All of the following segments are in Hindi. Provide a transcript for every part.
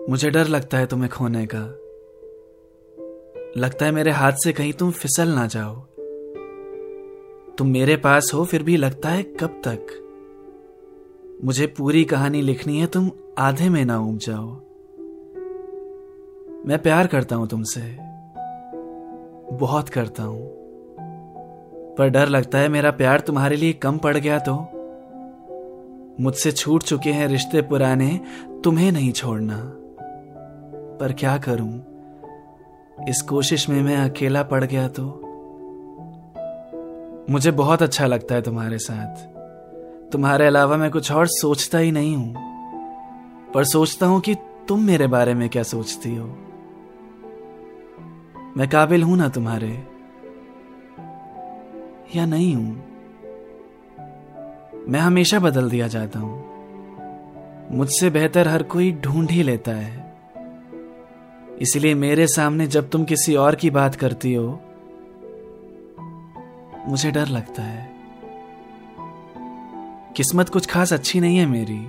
मुझे डर लगता है तुम्हें खोने का। लगता है मेरे हाथ से कहीं तुम फिसल ना जाओ। तुम मेरे पास हो, फिर भी लगता है कब तक। मुझे पूरी कहानी लिखनी है, तुम आधे में ना उम जाओ। मैं प्यार करता हूँ तुमसे। बहुत करता हूँ। पर डर लगता है मेरा प्यार तुम्हारे लिए कम पड़ गया तो। मुझसे छूट चुके हैं रिश्ते पुराने, तुम्हें नहीं छोड़ना। पर क्या करूँ? इस कोशिश में मैं अकेला पड़ गया तो? मुझे बहुत अच्छा लगता है तुम्हारे साथ। तुम्हारे अलावा मैं कुछ और सोचता ही नहीं हूँ। पर सोचता हूँ कि तुम मेरे बारे में क्या सोचती हो। मैं काबिल हूँ ना तुम्हारे? या नहीं हूँ? मैं हमेशा बदल दिया जाता हूँ। मुझसे बेहतर हर कोई ढूंढ ही लेता है। इसलिए मेरे सामने जब तुम किसी और की बात करती हो, मुझे डर लगता है। किस्मत कुछ खास अच्छी नहीं है मेरी।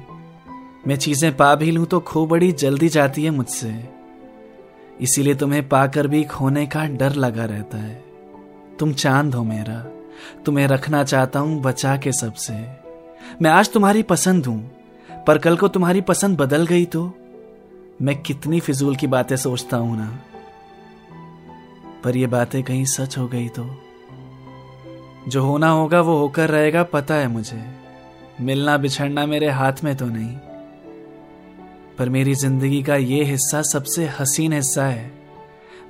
मैं चीज़ें पा भी लूँ तो खो बड़ी जल्दी जाती है मुझसे। इसीलिए तुम्हें पाकर भी खोने का डर लगा रहता है। तुम चाँद हो मेरा। तुम्हें रखना चाहता हूँ बचा के सबसे। मैं आज तुम्हारी पसंद हूँ, पर कल को तुम्हारी पसंद बदल गई तो? मैं कितनी फिजूल की बातें सोचता हूँ ना। पर ये बातें कहीं सच हो गई तो? जो होना होगा वो होकर रहेगा, पता है मुझे। मिलना बिछड़ना मेरे हाथ में तो नहीं। पर मेरी ज़िंदगी का ये हिस्सा सबसे हसीन हिस्सा है।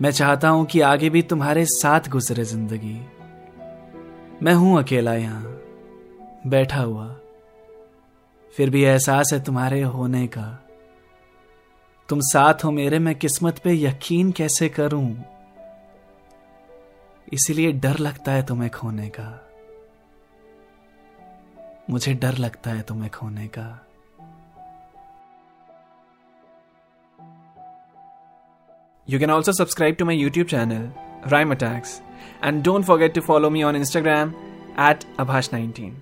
मैं चाहता हूँ कि आगे भी तुम्हारे साथ गुजरे ज़िंदगी। मैं हूँ अकेला यहाँ, बैठा हुआ। फिर भी एहसास है तुम्हारे होने का। तुम साथ हो मेरे, मैं किस्मत पे यकीन कैसे करूँ? इसीलिए डर लगता है तुम्हें खोने का। मुझे डर लगता है तुम्हें खोने का। You can also subscribe to my YouTube channel rhyme attacks and don't forget to follow me on Instagram at Abhash nineteen